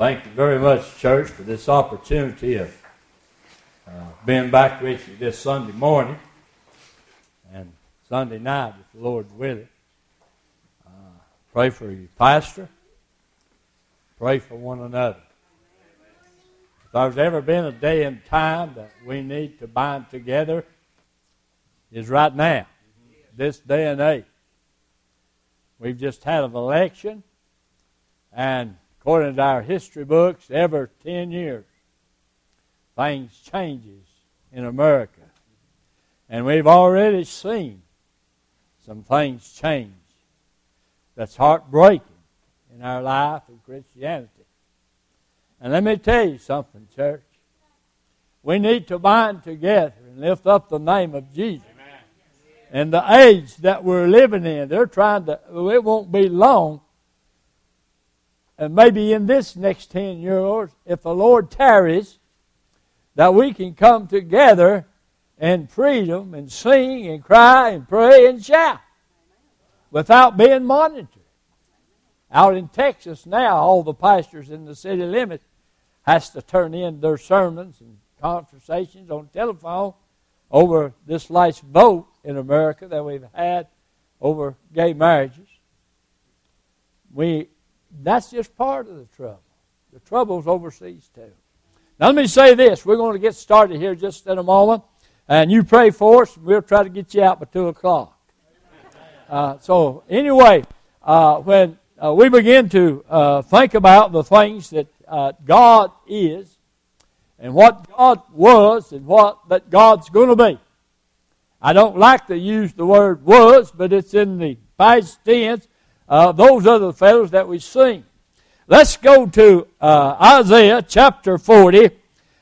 Thank you very much, church, for this opportunity of uh, being back with you this Sunday morning and Sunday night, if the Lord's with it. Uh, pray for you, Pastor. Pray for one another. If there's ever been a day and time that we need to bind together, is right now, this day and age. We've just had an election, and according to our history books, every 10 years, things changes in America. And we've already seen some things change that's heartbreaking in our life of Christianity. And let me tell you something, church. We need to bind together and lift up the name of Jesus. And the age that we're living in, they're trying to, it won't be long and maybe in this next 10 years, if the Lord tarries, that we can come together in freedom and sing and cry and pray and shout without being monitored. Out in Texas now, all the pastors in the city limits has to turn in their sermons and conversations on telephone over this last vote in America that we've had over gay marriages. We that's just part of the trouble. The trouble's overseas too. Now let me say this. We're going to get started here just in a moment. And you pray for us. We'll try to get you out by 2 o'clock. Uh, so anyway, uh, when uh, we begin to uh, think about the things that uh, God is and what God was and what that God's going to be. I don't like to use the word was, but it's in the past tense uh, those the fellows that we sing. Let's go to uh, Isaiah chapter 40,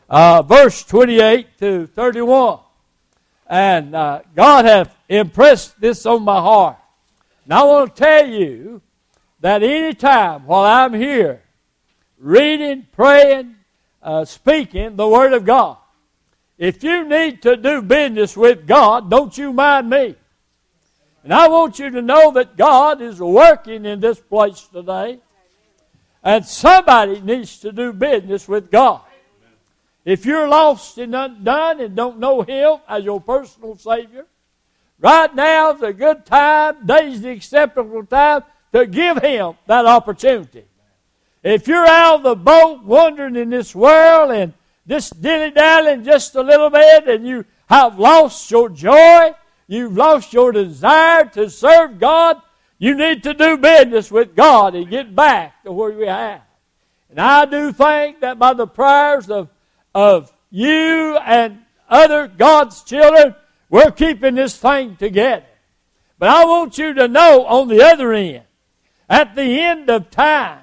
uh, verse 28 to 31. And uh, God hath impressed this on my heart. Now I want to tell you that any time while I'm here, reading, praying, uh, speaking the Word of God, if you need to do business with God, don't you mind me. And I want you to know that God is working in this place today. And somebody needs to do business with God. If you're lost and undone and don't know Him as your personal Savior, right now is a good time, day's the acceptable time to give Him that opportunity. If you're out of the boat wandering in this world and just dilly dallying just a little bit and you have lost your joy, you've lost your desire to serve God, you need to do business with God and get back to where we have. And I do think that by the prayers of, of you and other God's children, we're keeping this thing together. But I want you to know on the other end, at the end of time,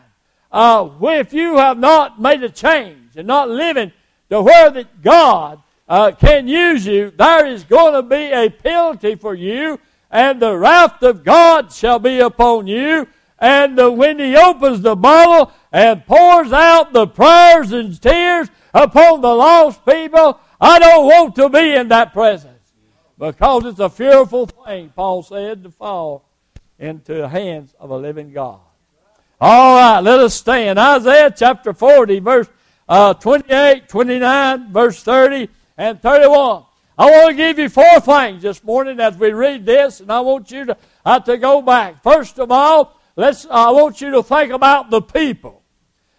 uh, if you have not made a change and not living to where that God uh, can use you, there is going to be a penalty for you, and the wrath of God shall be upon you. And when He opens the bottle and pours out the prayers and tears upon the lost people, I don't want to be in that presence. Because it's a fearful thing, Paul said, to fall into the hands of a living God. All right, let us stand. Isaiah chapter 40, verse uh, 28, 29, verse 30 and 31. I want to give you four things this morning as we read this, and I want you to, uh, to go back. First of all, let's, I want you to think about the people.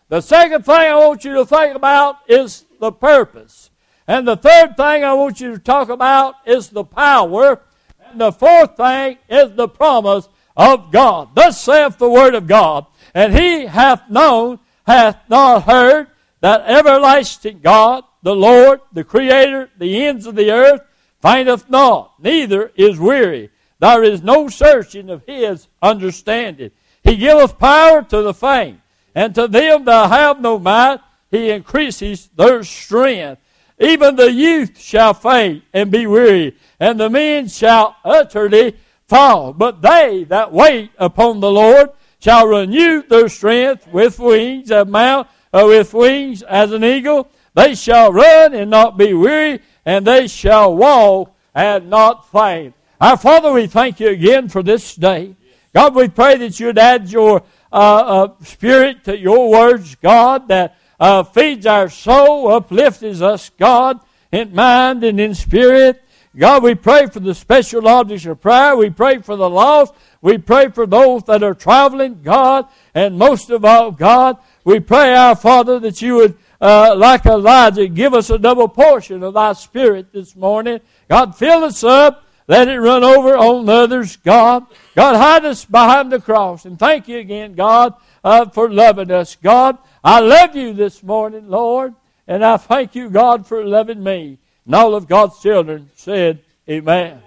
The second thing I want you to think about is the purpose. And the third thing I want you to talk about is the power. And the fourth thing is the promise of God. Thus saith the word of God. And he hath known, hath not heard, that everlasting God, the Lord, the Creator, the ends of the earth, findeth not, neither is weary. There is no searching of his understanding. He giveth power to the faint, and to them that have no might, he increases their strength. Even the youth shall faint and be weary, and the men shall utterly fall. But they that wait upon the Lord shall renew their strength with wings of mount, uh, with wings as an eagle. They shall run and not be weary, and they shall walk and not faint. Our Father, we thank you again for this day. God, we pray that you'd add your uh, uh, spirit to your words, God, that uh, feeds our soul, uplifts us, God, in mind and in spirit. God, we pray for the special objects of prayer. We pray for the lost. We pray for those that are traveling, God. And most of all, God, we pray, our Father, that you would, uh, like Elijah, give us a double portion of thy spirit this morning. God, fill us up. Let it run over on others, God. God, hide us behind the cross. And thank you again, God, uh, for loving us. God, I love you this morning, Lord. And I thank you, God, for loving me. And all of God's children said, Amen.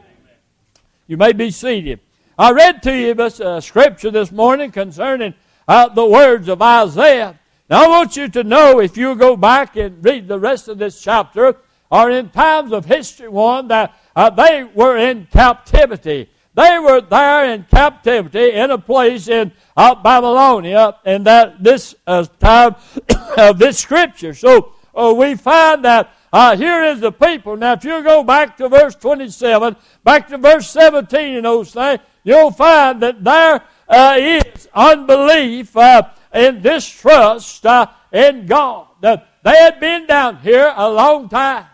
You may be seated. I read to you a uh, scripture this morning concerning uh, the words of Isaiah. Now I want you to know, if you go back and read the rest of this chapter, or in times of history, one that uh, they were in captivity. They were there in captivity in a place in uh, Babylonia, and that this uh, time of this scripture. So uh, we find that uh, here is the people. Now, if you go back to verse 27, back to verse 17 in those things, you'll find that there uh, is unbelief uh, and distrust uh, in God. That they had been down here a long time,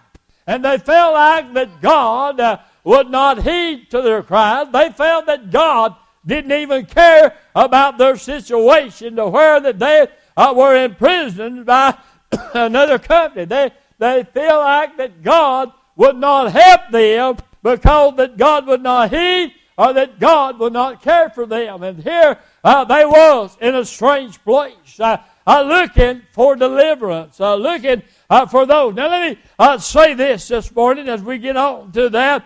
and they felt like that God uh, would not heed to their cries. They felt that God didn't even care about their situation to where that they uh, were imprisoned by another company. They, they feel like that God would not help them because that God would not heed or that God would not care for them. And here uh, they was in a strange place, uh, uh, looking for deliverance, uh, looking uh, for those. Now let me uh, say this this morning as we get on to that.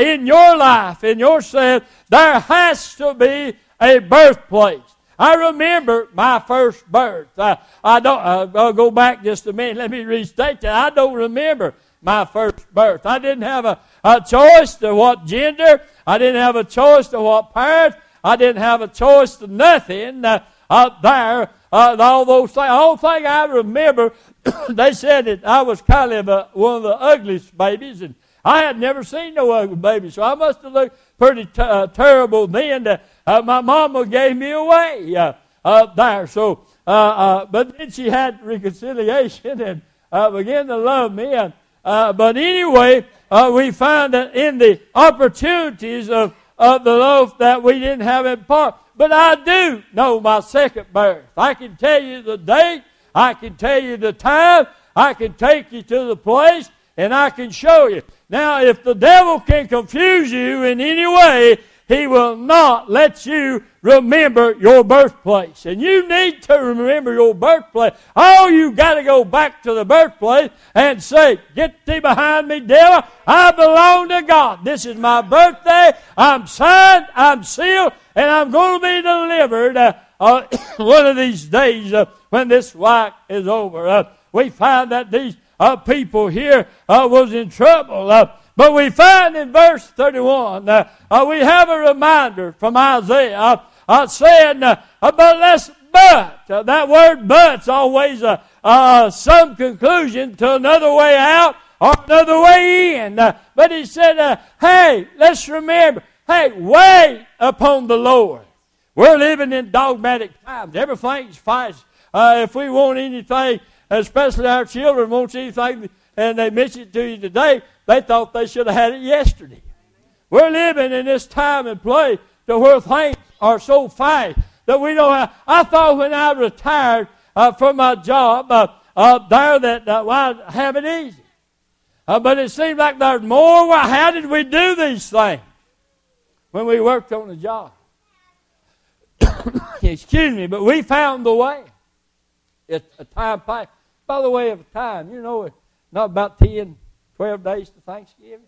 in your life, in your self, there has to be a birthplace. I remember my first birth. I, don't. Uh, I'll go back just a minute. Let me restate that. I don't remember my first birth. I didn't have a, a choice to what gender. I didn't have a choice to what parents. I didn't have a choice to nothing uh, up there. Uh, all those things. The thing I remember, they said that I was kind of a, one of the ugliest babies, and I had never seen no ugly baby, so I must have looked pretty t- uh, terrible then. To, uh, my mama gave me away uh, up there. So, uh, uh, but then she had reconciliation and uh, began to love me. And, Uh, but anyway, uh, we found that in the opportunities of, of the loaf that we didn't have in part. But I do know my second birth. I can tell you the date. I can tell you the time. I can take you to the place and I can show you. Now, if the devil can confuse you in any way, he will not let you remember your birthplace. And you need to remember your birthplace. Oh, you got to go back to the birthplace and say, Get thee behind me, devil. I belong to God. This is my birthday. I'm signed, I'm sealed, and I'm going to be delivered uh, uh, one of these days uh, when this life is over. Uh, we find that these uh, people here was in trouble. Uh, but we find in verse 31, uh, uh, we have a reminder from Isaiah uh, uh saying, uh, but let's but. that word but's always some conclusion to another way out or another way in. but he said, hey, let's remember, hey, wait upon the Lord. We're living in dogmatic times. Everything's fast. if we want anything, especially our children wants anything and they mention it to you today, they thought they should have had it yesterday. We're living in this time and place to where things are so fast that we don't have. I thought when I retired uh, from my job uh, there that uh, well, I'd have it easy. Uh, but it seems like there's more. Well, how did we do these things when we worked on the job? Excuse me, but we found the way. It's a time. By the way of time, you know, not about 10, 12 days to Thanksgiving.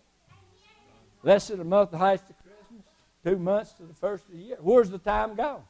Less than a month to Christmas. Two months to the first of the year. Where's the time gone?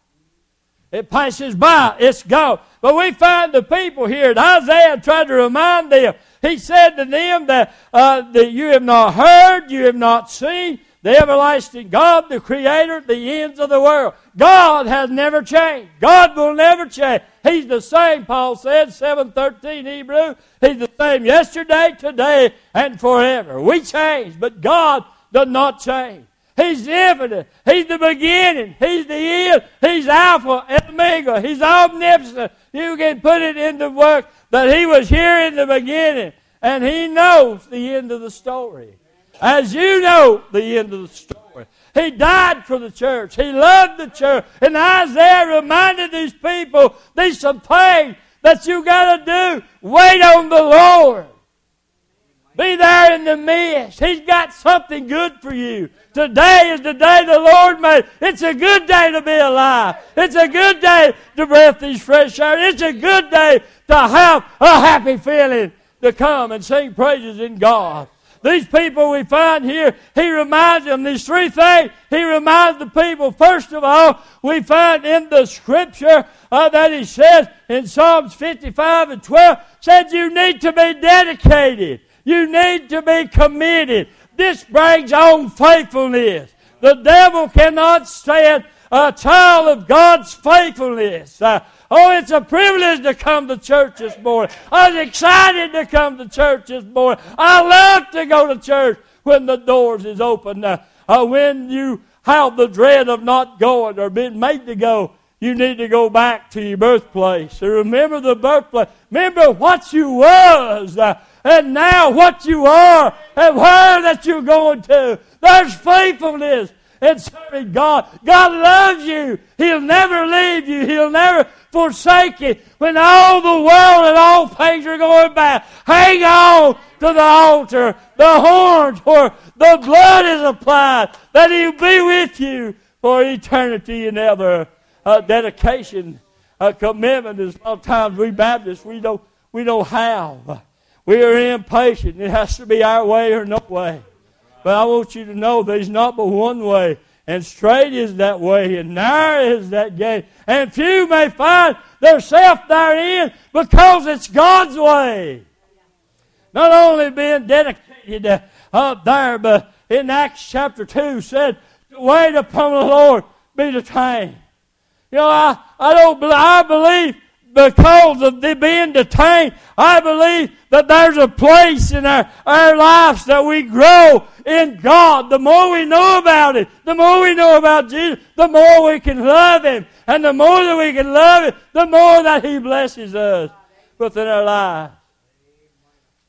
It passes by. It's gone. But we find the people here. Isaiah tried to remind them. He said to them that, uh, that you have not heard, you have not seen, the everlasting God, the Creator, the ends of the world. God has never changed. God will never change. He's the same, Paul said, 713 Hebrew. He's the same yesterday, today, and forever. We change, but God does not change. He's infinite. He's the beginning. He's the end. He's Alpha and Omega. He's omnipotent. You can put it into work that He was here in the beginning. And He knows the end of the story. As you know the end of the story. He died for the church. He loved the church. And Isaiah reminded these people, these some things that you got to do. Wait on the Lord. Be there in the midst. He's got something good for you. Today is the day the Lord made. It's a good day to be alive. It's a good day to breathe these fresh air. It's a good day to have a happy feeling to come and sing praises in God. These people we find here, he reminds them these three things. He reminds the people, first of all, we find in the scripture uh, that he says in Psalms 55 and 12, said you need to be dedicated. You need to be committed. This brings on faithfulness. The devil cannot stand a child of God's faithfulness. Uh, oh, it's a privilege to come to church this morning. I was excited to come to church this morning. I love to go to church when the doors is open. Uh, uh, when you have the dread of not going or being made to go, you need to go back to your birthplace. Remember the birthplace. Remember what you was. Uh, and now what you are and where that you're going to. There's faithfulness in serving God. God loves you. He'll never leave you. He'll never forsake you. When all the world and all things are going bad, hang on to the altar, the horns where the blood is applied, that He'll be with you for eternity and ever. Uh, dedication, a commitment is sometimes we Baptists we don't we don't have. We are impatient. It has to be our way or no way. But I want you to know there's not but one way. And straight is that way, and narrow is that gate. And few may find themselves therein because it's God's way. Not only being dedicated uh, up there, but in Acts chapter 2 said, wait upon the Lord, be detained. You know, I, I don't I believe because of the being detained, I believe that there's a place in our, our lives that we grow in God. The more we know about it, the more we know about Jesus, the more we can love Him. And the more that we can love Him, the more that He blesses us within our lives.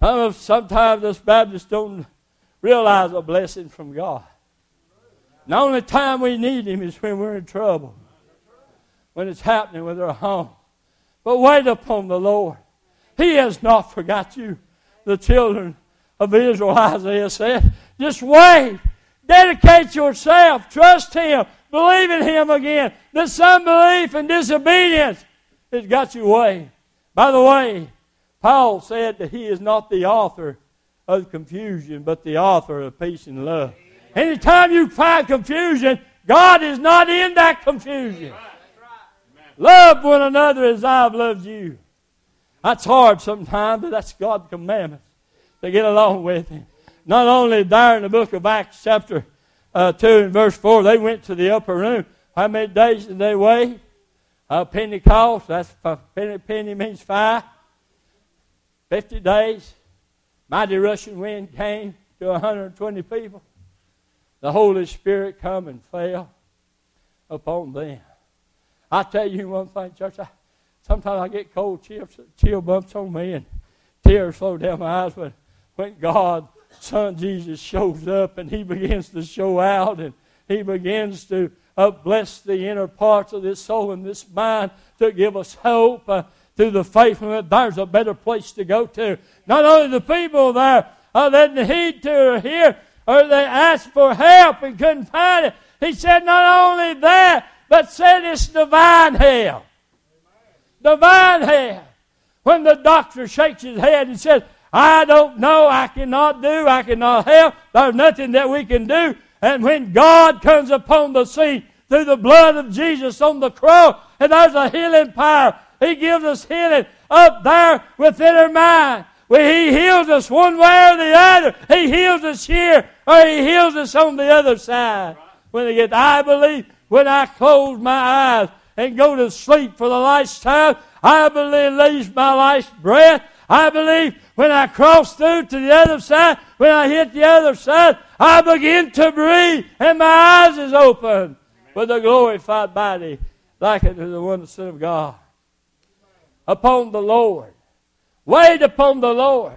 I know Sometimes us Baptists don't realize a blessing from God. The only time we need Him is when we're in trouble, when it's happening with our home. But wait upon the Lord. He has not forgot you. The children of Israel, Isaiah said, just wait. Dedicate yourself. Trust Him. Believe in Him again. This unbelief and disobedience has got you away. By the way, Paul said that he is not the author of confusion, but the author of peace and love. Anytime you find confusion, God is not in that confusion. Love one another as I've loved you. That's hard sometimes, but that's God's commandments to get along with Him. Not only there in the book of Acts, chapter uh, 2 and verse 4, they went to the upper room. How many days did they wait? Uh, Pentecost, that's penny, penny means five. 50 days. Mighty rushing wind came to 120 people. The Holy Spirit come and fell upon them. I tell you one thing, church. I, sometimes I get cold chill, chill bumps on me and tears flow down my eyes But when God, Son Jesus, shows up and He begins to show out and He begins to uh, bless the inner parts of this soul and this mind to give us hope uh, through the faithfulness. There's a better place to go to. Not only the people there uh, that heed to hear, or they asked for help and couldn't find it. He said, not only that, but said it's divine help. Divine help. When the doctor shakes his head and says, I don't know, I cannot do, I cannot help, there's nothing that we can do. And when God comes upon the scene through the blood of Jesus on the cross, and there's a healing power, He gives us healing up there within our mind. When He heals us one way or the other, He heals us here, or He heals us on the other side. When they get, I believe when I close my eyes and go to sleep for the last time, I believe leaves my last breath. I believe when I cross through to the other side, when I hit the other side, I begin to breathe and my eyes is open with a glorified body like unto the one Son of God. Upon the Lord. Wait upon the Lord.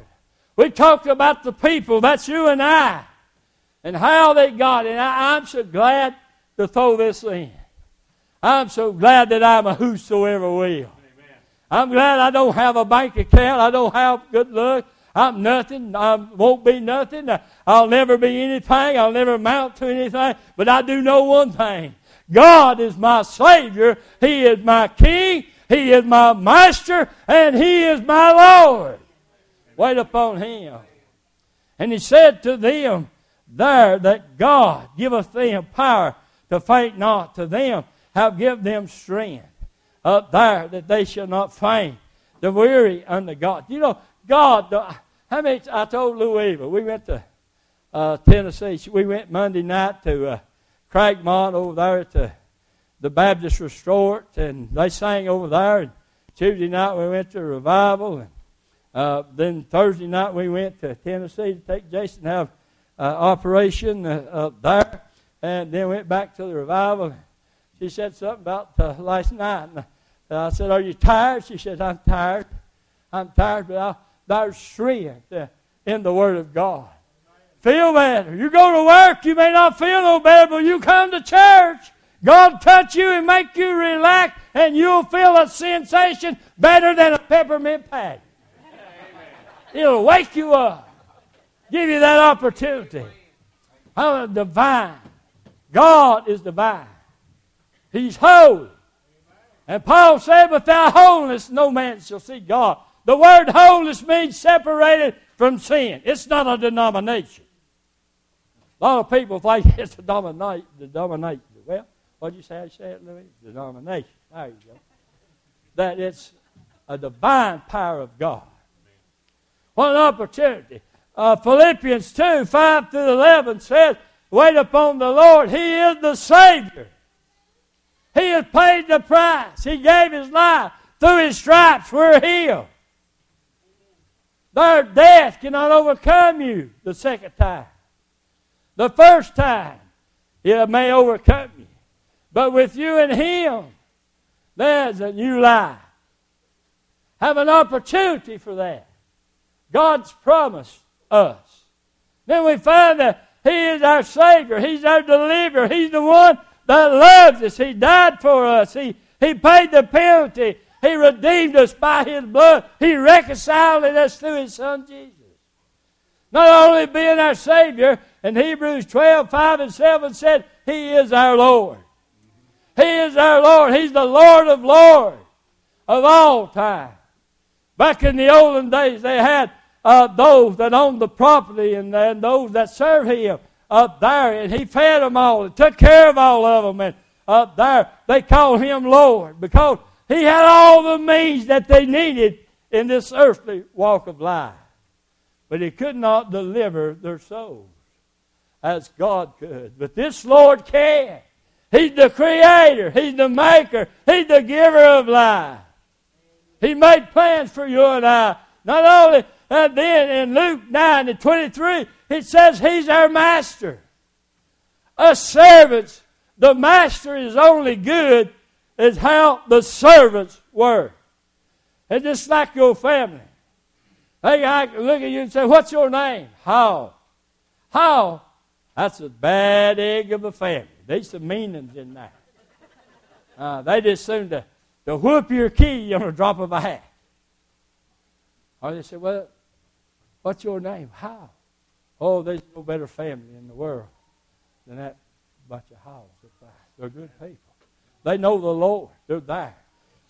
We talked about the people, that's you and I, and how they got it. I, I'm so glad to throw this in. I'm so glad that I'm a whosoever will. I'm glad I don't have a bank account. I don't have good luck. I'm nothing. I won't be nothing. I'll never be anything. I'll never amount to anything. But I do know one thing. God is my Savior. He is my King. He is my Master. And He is my Lord. Wait upon Him. And He said to them there that God giveth them power to faint not. To them have given them strength up there that they shall not faint. The weary unto God. You know, God, how many, I told Louisa, we went to uh, Tennessee. We went Monday night to uh, Craigmont over there at the, Baptist Resort, and they sang over there. And Tuesday night we went to revival, and uh, then Thursday night we went to Tennessee to take Jason to have uh, operation uh, up there, and then went back to the revival. She said something about uh, last night, and I said, "Are you tired?" She said, "I'm tired. I'm tired, but I, there's strength in the Word of God." Feel better. You go to work, you may not feel no better, but you come to church. God touch you and make you relax, and you'll feel a sensation better than a peppermint patty. It'll wake you up, give you that opportunity. I'm divine. God is divine. He's holy. And Paul said, Without holiness, no man shall see God. The word holiness means separated from sin. It's not a denomination. A lot of people think it's a dominate, the domination. Well, what did you say I said, Louis? Denomination. There you go. That it's a divine power of God. What an opportunity. Uh, Philippians 2 5 through 11 says, Wait upon the Lord. He is the Savior. He has paid the price. He gave His life. Through His stripes, we're healed. Their death cannot overcome you the second time. The first time, it may overcome you. But with you and Him, there's a new life. Have an opportunity for that. God's promised us. Then we find that He is our Savior. He's our deliverer. He's the one that loves us. He died for us. He, he paid the penalty. He redeemed us by His blood. He reconciled us through His Son Jesus. Not only being our Savior, in Hebrews 12, 5 and 7 said, He is our Lord. He is our Lord. He's the Lord of Lords of all time. Back in the olden days, they had uh, those that owned the property and, and those that served Him up there, and He fed them all and took care of all of them. And up there, they called Him Lord because He had all the means that they needed in this earthly walk of life but he could not deliver their souls as God could. But this Lord can. He's the creator, He's the maker, He's the giver of life. He made plans for you and I. Not only, and then in Luke 9 and 23, it says He's our master. Us servants, the master is only good as how the servants were. It's just like your family. Hey, I look at you and say, What's your name? How? How? That's a bad egg of a family. There's some meanings in that. Uh, they just seem to, to whoop your key on a drop of a hat. Or they say, Well, what's your name? How? Oh, there's no better family in the world than that bunch of hows. They're good people. They know the Lord. They're there.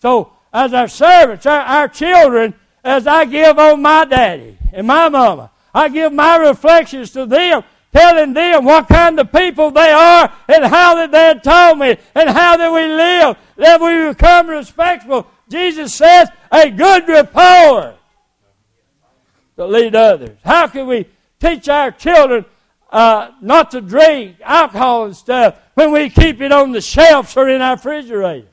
So, as our servants, our, our children, as I give on my daddy and my mama. I give my reflections to them, telling them what kind of people they are and how that they had taught me and how that we live, that we become respectful. Jesus says, a good report to lead others. How can we teach our children uh, not to drink alcohol and stuff when we keep it on the shelves or in our refrigerator?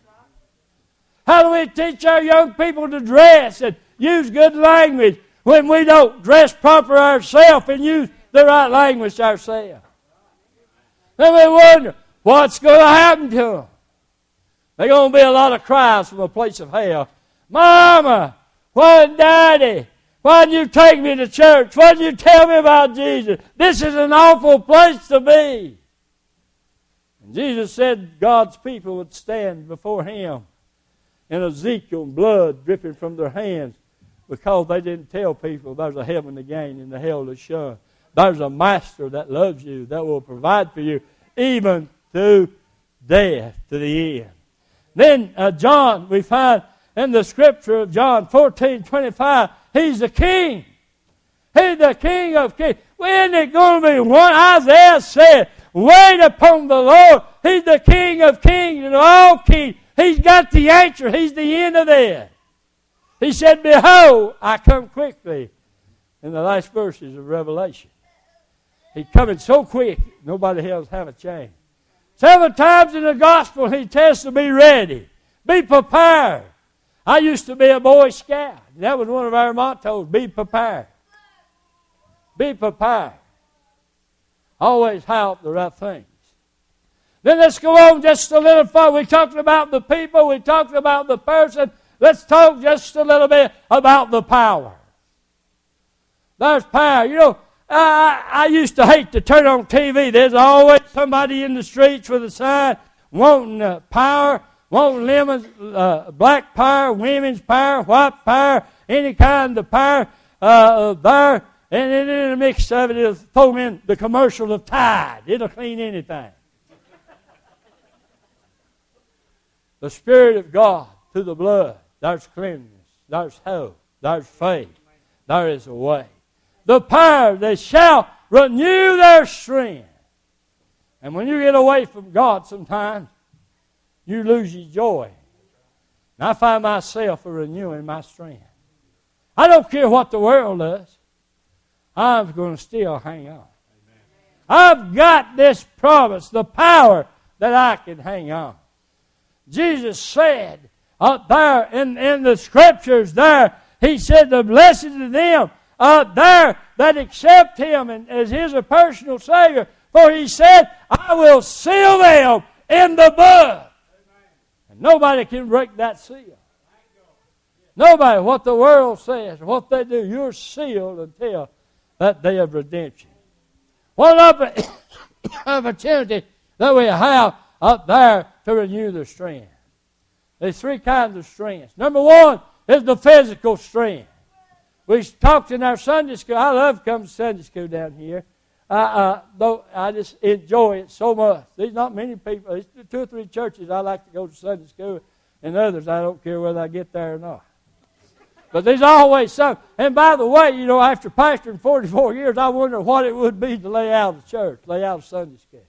How do we teach our young people to dress and use good language when we don't dress proper ourselves and use the right language ourselves? Then we wonder, what's going to happen to them? There's going to be a lot of cries from a place of hell. Mama, why daddy? Why didn't you take me to church? Why didn't you tell me about Jesus? This is an awful place to be. And Jesus said God's people would stand before him in Ezekiel blood dripping from their hands because they didn't tell people there's a heaven to gain and a hell to shun. There's a master that loves you, that will provide for you, even to death, to the end. Then uh, John, we find in the scripture of John 14, 25, he's the king. He's the king of kings. When it going to be one? Isaiah said, wait upon the Lord. He's the king of kings and all kings. He's got the answer. He's the end of this. He said, Behold, I come quickly. In the last verses of Revelation. He's coming so quick, nobody else have a chance. Several times in the gospel, he tells to be ready, be prepared. I used to be a Boy Scout. That was one of our mottos be prepared. Be prepared. Always help the right things. Then let's go on just a little further. We talked about the people, we talked about the person. Let's talk just a little bit about the power. There's power. You know, I, I used to hate to turn on TV. There's always somebody in the streets with a sign wanting uh, power, wanting lemons, uh, black power, women's power, white power, any kind of power uh, there. And then in the mix of it, it'll throw in the commercial of Tide. It'll clean anything. the Spirit of God through the blood. There's cleanness. There's hope. There's faith. There is a way the power. They shall renew their strength. And when you get away from God sometimes, you lose your joy. And I find myself renewing my strength. I don't care what the world does. I'm going to still hang on. I've got this promise, the power that I can hang on. Jesus said up there in, in the scriptures there, He said, The blessed of them uh, there that accept him and, as his personal Savior. For he said, I will seal them in the blood. Nobody can break that seal. Nobody, what the world says, what they do, you're sealed until that day of redemption. What opportunity that we have up there to renew the strength. There's three kinds of strength. Number one is the physical strength. We talked in our Sunday school. I love coming to Sunday school down here. Uh, though I just enjoy it so much. There's not many people. There's two or three churches I like to go to Sunday school, and others I don't care whether I get there or not. But there's always some. And by the way, you know, after pastoring 44 years, I wonder what it would be to lay out a church, lay out a Sunday school.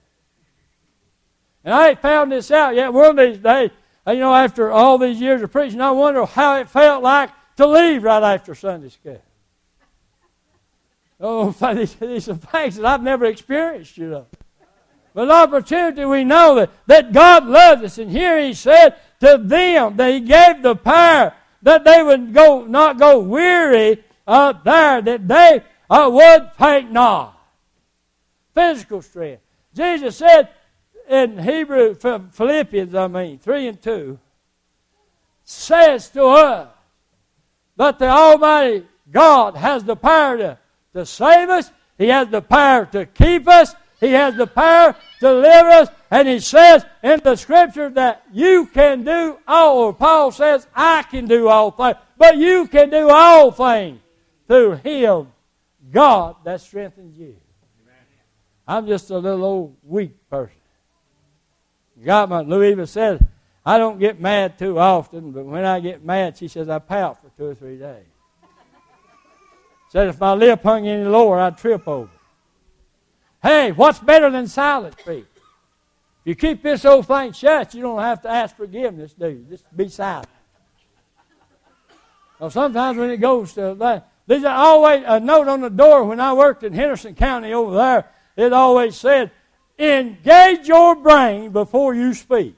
And I ain't found this out yet. One of these days, you know, after all these years of preaching, I wonder how it felt like to leave right after Sunday school. Oh, these, are things that I've never experienced, you know. But opportunity, we know that, that God loves us. And here he said to them that he gave the power that they would go not go weary up there, that they uh, would faint not. Physical strength. Jesus said in Hebrew, Philippians, I mean, 3 and 2, says to us, that the Almighty God has the power to, to save us. He has the power to keep us. He has the power to deliver us. And He says in the Scripture that you can do all. Or Paul says, I can do all things. But you can do all things through Him, God, that strengthens you. I'm just a little old weak person. God, my Louisa said, I don't get mad too often, but when I get mad, she says, I pout for two or three days. Said if my lip hung any lower, I'd trip over. Hey, what's better than silent speech? If you keep this old thing shut, you don't have to ask forgiveness, do you? Just be silent. Well, sometimes when it goes to that, there's always a note on the door when I worked in Henderson County over there. It always said, engage your brain before you speak.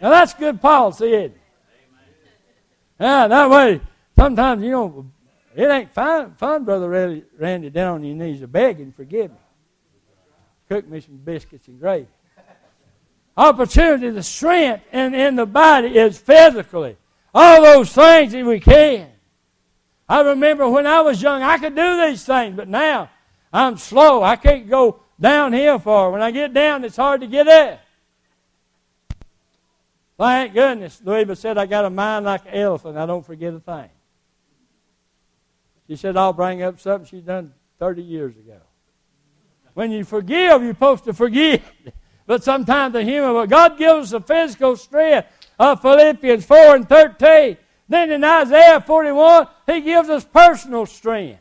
Now that's good policy, isn't it? Yeah, that way, sometimes, you know, it ain't fun, fun Brother Randy, down on your knees a begging, forgive me. Cook me some biscuits and gravy. Opportunity, the strength in, in the body is physically. All those things that we can. I remember when I was young, I could do these things, but now I'm slow. I can't go downhill far. When I get down, it's hard to get up. Thank goodness. Louisa said, I got a mind like an elephant. I don't forget a thing. She said, I'll bring up something she's done 30 years ago. When you forgive, you're supposed to forgive. But sometimes the human, but God gives us the physical strength of Philippians 4 and 13. Then in Isaiah 41, He gives us personal strength.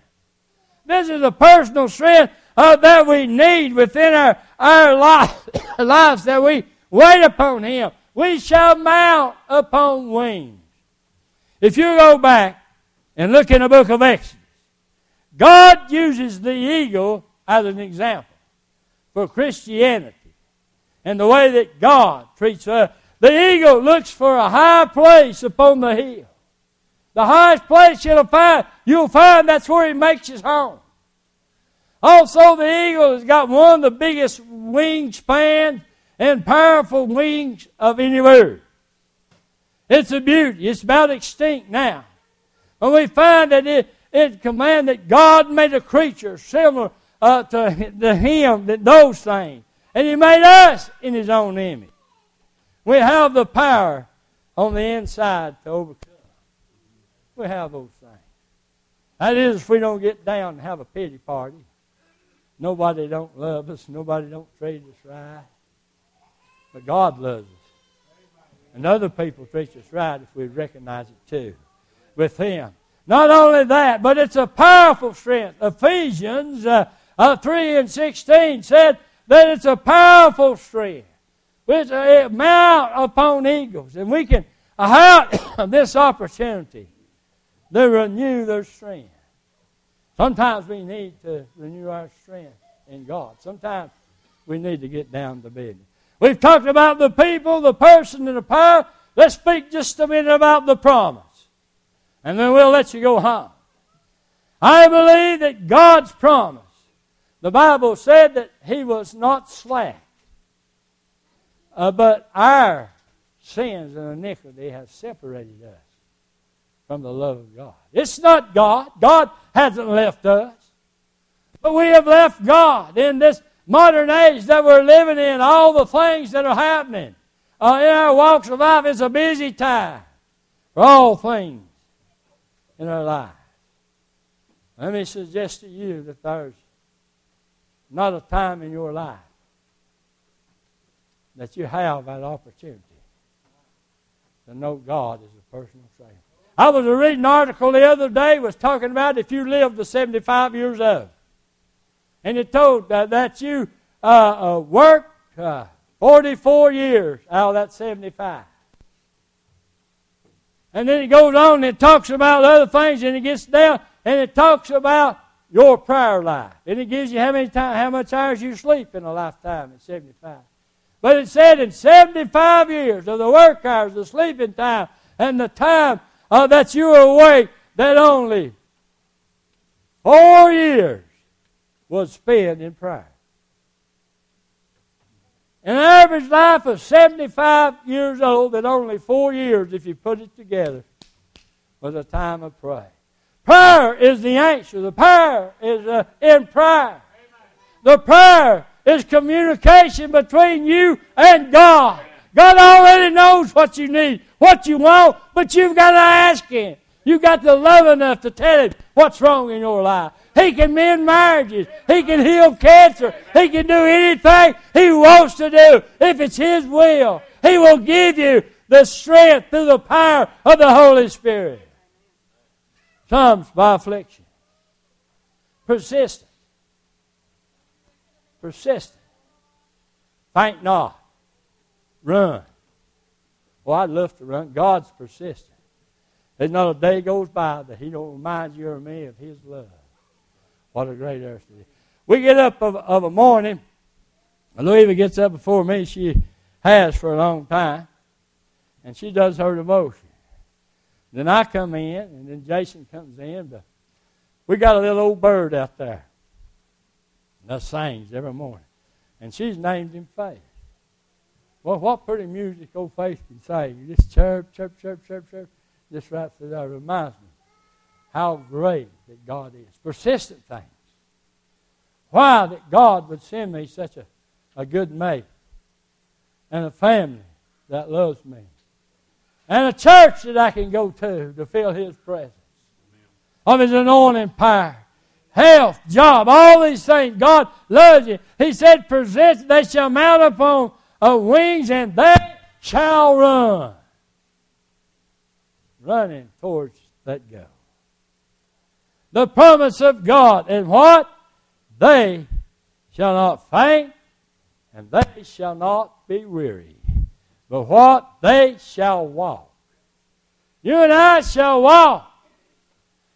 This is a personal strength uh, that we need within our, our life, lives that we wait upon Him. We shall mount upon wings. If you go back and look in the book of Exodus, God uses the eagle as an example for Christianity and the way that God treats us. The eagle looks for a high place upon the hill. The highest place you'll find, you'll find that's where he makes his home. Also, the eagle has got one of the biggest wingspans and powerful wings of any bird. It's a beauty. It's about extinct now. But we find that it, it command that God made a creature similar uh, to, to Him, that those things. And He made us in His own image. We have the power on the inside to overcome. We have those things. That is, if we don't get down and have a pity party. Nobody don't love us. Nobody don't treat us right. But God loves us. And other people treat us right if we recognize it too. With Him. Not only that, but it's a powerful strength. Ephesians uh, uh, 3 and 16 said that it's a powerful strength. Which uh, mount upon eagles. And we can have this opportunity to renew their strength. Sometimes we need to renew our strength in God. Sometimes we need to get down to business. We've talked about the people, the person, and the power. Let's speak just a minute about the promise. And then we'll let you go home. I believe that God's promise, the Bible said that He was not slack. Uh, but our sins and iniquity have separated us from the love of God. It's not God. God hasn't left us. But we have left God in this modern age that we're living in, all the things that are happening uh, in our walks of life. It's a busy time for all things in our life. Let me suggest to you that there's not a time in your life that you have that opportunity to know God as a personal Savior. I was reading an article the other day was talking about if you live to 75 years old. And it told uh, that you uh, uh, worked uh, 44 years out of that 75. And then it goes on and it talks about other things and it gets down and it talks about your prayer life. And it gives you how many time, how much hours you sleep in a lifetime at 75. But it said in 75 years of the work hours, the sleeping time, and the time uh, that you were awake, that only four years was spent in prayer. An average life of 75 years old, that only four years, if you put it together, was a time of prayer. Prayer is the answer. The prayer is uh, in prayer. The prayer is communication between you and God. God already knows what you need, what you want, but you've got to ask Him. You've got to love enough to tell Him what's wrong in your life. He can mend marriages. He can heal cancer. He can do anything He wants to do if it's His will. He will give you the strength through the power of the Holy Spirit. Comes by affliction. Persistent. Persistent. Faint not. Run. Well, I'd love to run. God's persistent. There's not a day goes by that He don't remind you or me of His love. What a great earth it is. We get up of, of a morning. Louisa gets up before me. She has for a long time. And she does her devotion. Then I come in, and then Jason comes in. But we got a little old bird out there that sings every morning. And she's named him Faith. Well, what pretty music old Faith can say. You just chirp, chirp, chirp, chirp, chirp. Just right through there. reminds me how great that God is. Persistent things. Why that God would send me such a, a good mate and a family that loves me and a church that I can go to to feel His presence of His anointing power, health, job, all these things. God loves you. He said, "Present, they shall mount upon uh, wings, and they shall run." Running towards that goal. The promise of God, and what they shall not faint, and they shall not be weary but what they shall walk. You and I shall walk.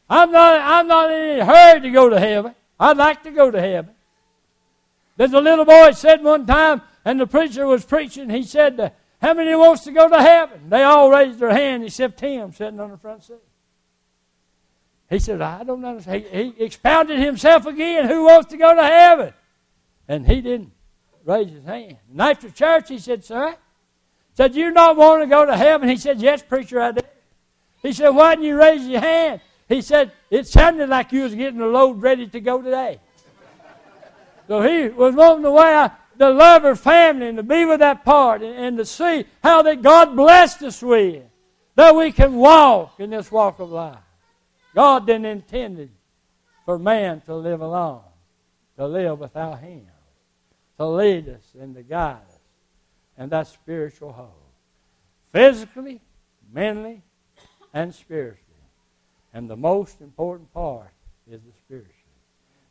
I'm not, I'm not in any hurry to go to heaven. I'd like to go to heaven. There's a little boy said one time, and the preacher was preaching, he said, How many wants to go to heaven? They all raised their hand except him sitting on the front seat. He said, I don't understand. He, he expounded himself again. Who wants to go to heaven? And he didn't raise his hand. And after church, he said, Sir, Said, You not want to go to heaven? He said, Yes, preacher, I did. He said, Why didn't you raise your hand? He said, It sounded like you was getting the load ready to go today. so he was wanting to wear the love of family and to be with that part and, and to see how that God blessed us with. That we can walk in this walk of life. God didn't intend for man to live alone, to live without Him, to lead us and to guide us and that spiritual whole. Physically, mentally, and spiritually. And the most important part is the spiritual.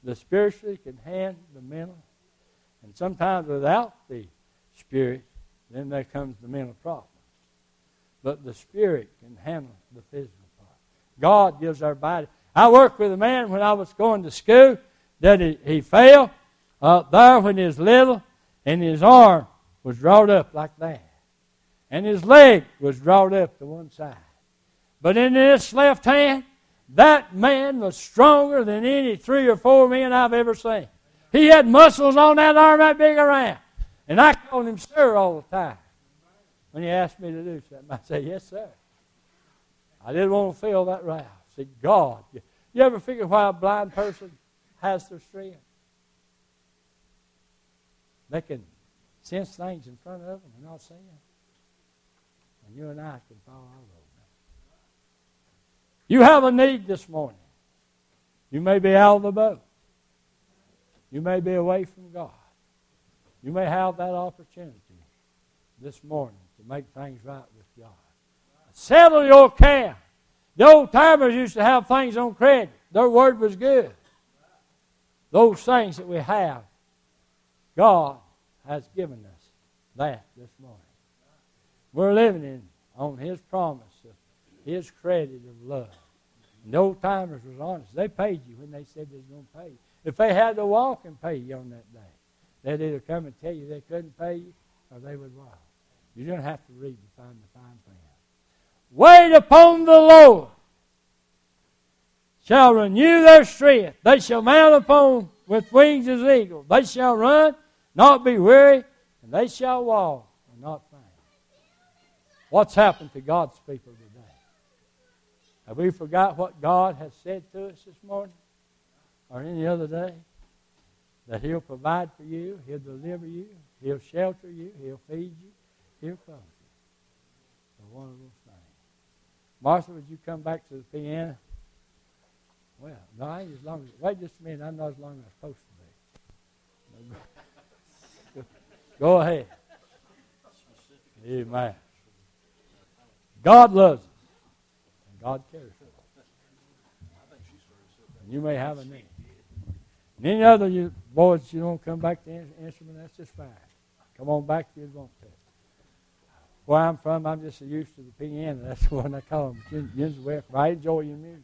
The spiritually can handle the mental. And sometimes without the spirit, then there comes the mental problems. But the spirit can handle the physical. God gives our body. I worked with a man when I was going to school that he, he fell up there when he was little, and his arm was drawn up like that. And his leg was drawn up to one side. But in this left hand, that man was stronger than any three or four men I've ever seen. He had muscles on that arm that big around. And I called him sir all the time. When he asked me to do something, I said, Yes, sir. I didn't want to feel that wrath. Said, God. You ever figure why a blind person has their strength? They can sense things in front of them and not see them. And you and I can follow our road. You have a need this morning. You may be out of the boat. You may be away from God. You may have that opportunity this morning to make things right with God. Settle your account. The old timers used to have things on credit. Their word was good. Those things that we have, God has given us that this morning. We're living in on His promise of His credit of love. And the old timers was honest. They paid you when they said they was going to pay you. If they had to walk and pay you on that day, they'd either come and tell you they couldn't pay you or they would walk. You don't have to read to find the fine print. Wait upon the Lord shall renew their strength. They shall mount upon with wings as eagles. They shall run, not be weary, and they shall walk and not faint. What's happened to God's people today? Have we forgot what God has said to us this morning or any other day? That He'll provide for you, He'll deliver you, He'll shelter you, He'll feed you, He'll clothe you. Those things. Martha, would you come back to the piano? Well, no, I ain't as long as, wait just a minute, I'm not as long as I'm supposed to be. Go ahead. Amen. God loves us. And God cares for us. And you may have a need. And any other you, boys, you don't come back to instrument, that's just fine. Come on back if you want to. Where I'm from, I'm just used to the piano. That's the one I call them. I enjoy your music.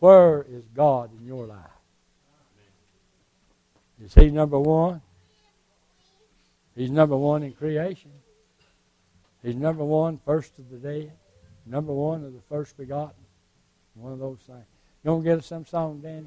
Where is God in your life? Is he number one? He's number one in creation. He's number one, first of the dead, number one of the first begotten. One of those things. You want to get us some song, Danny?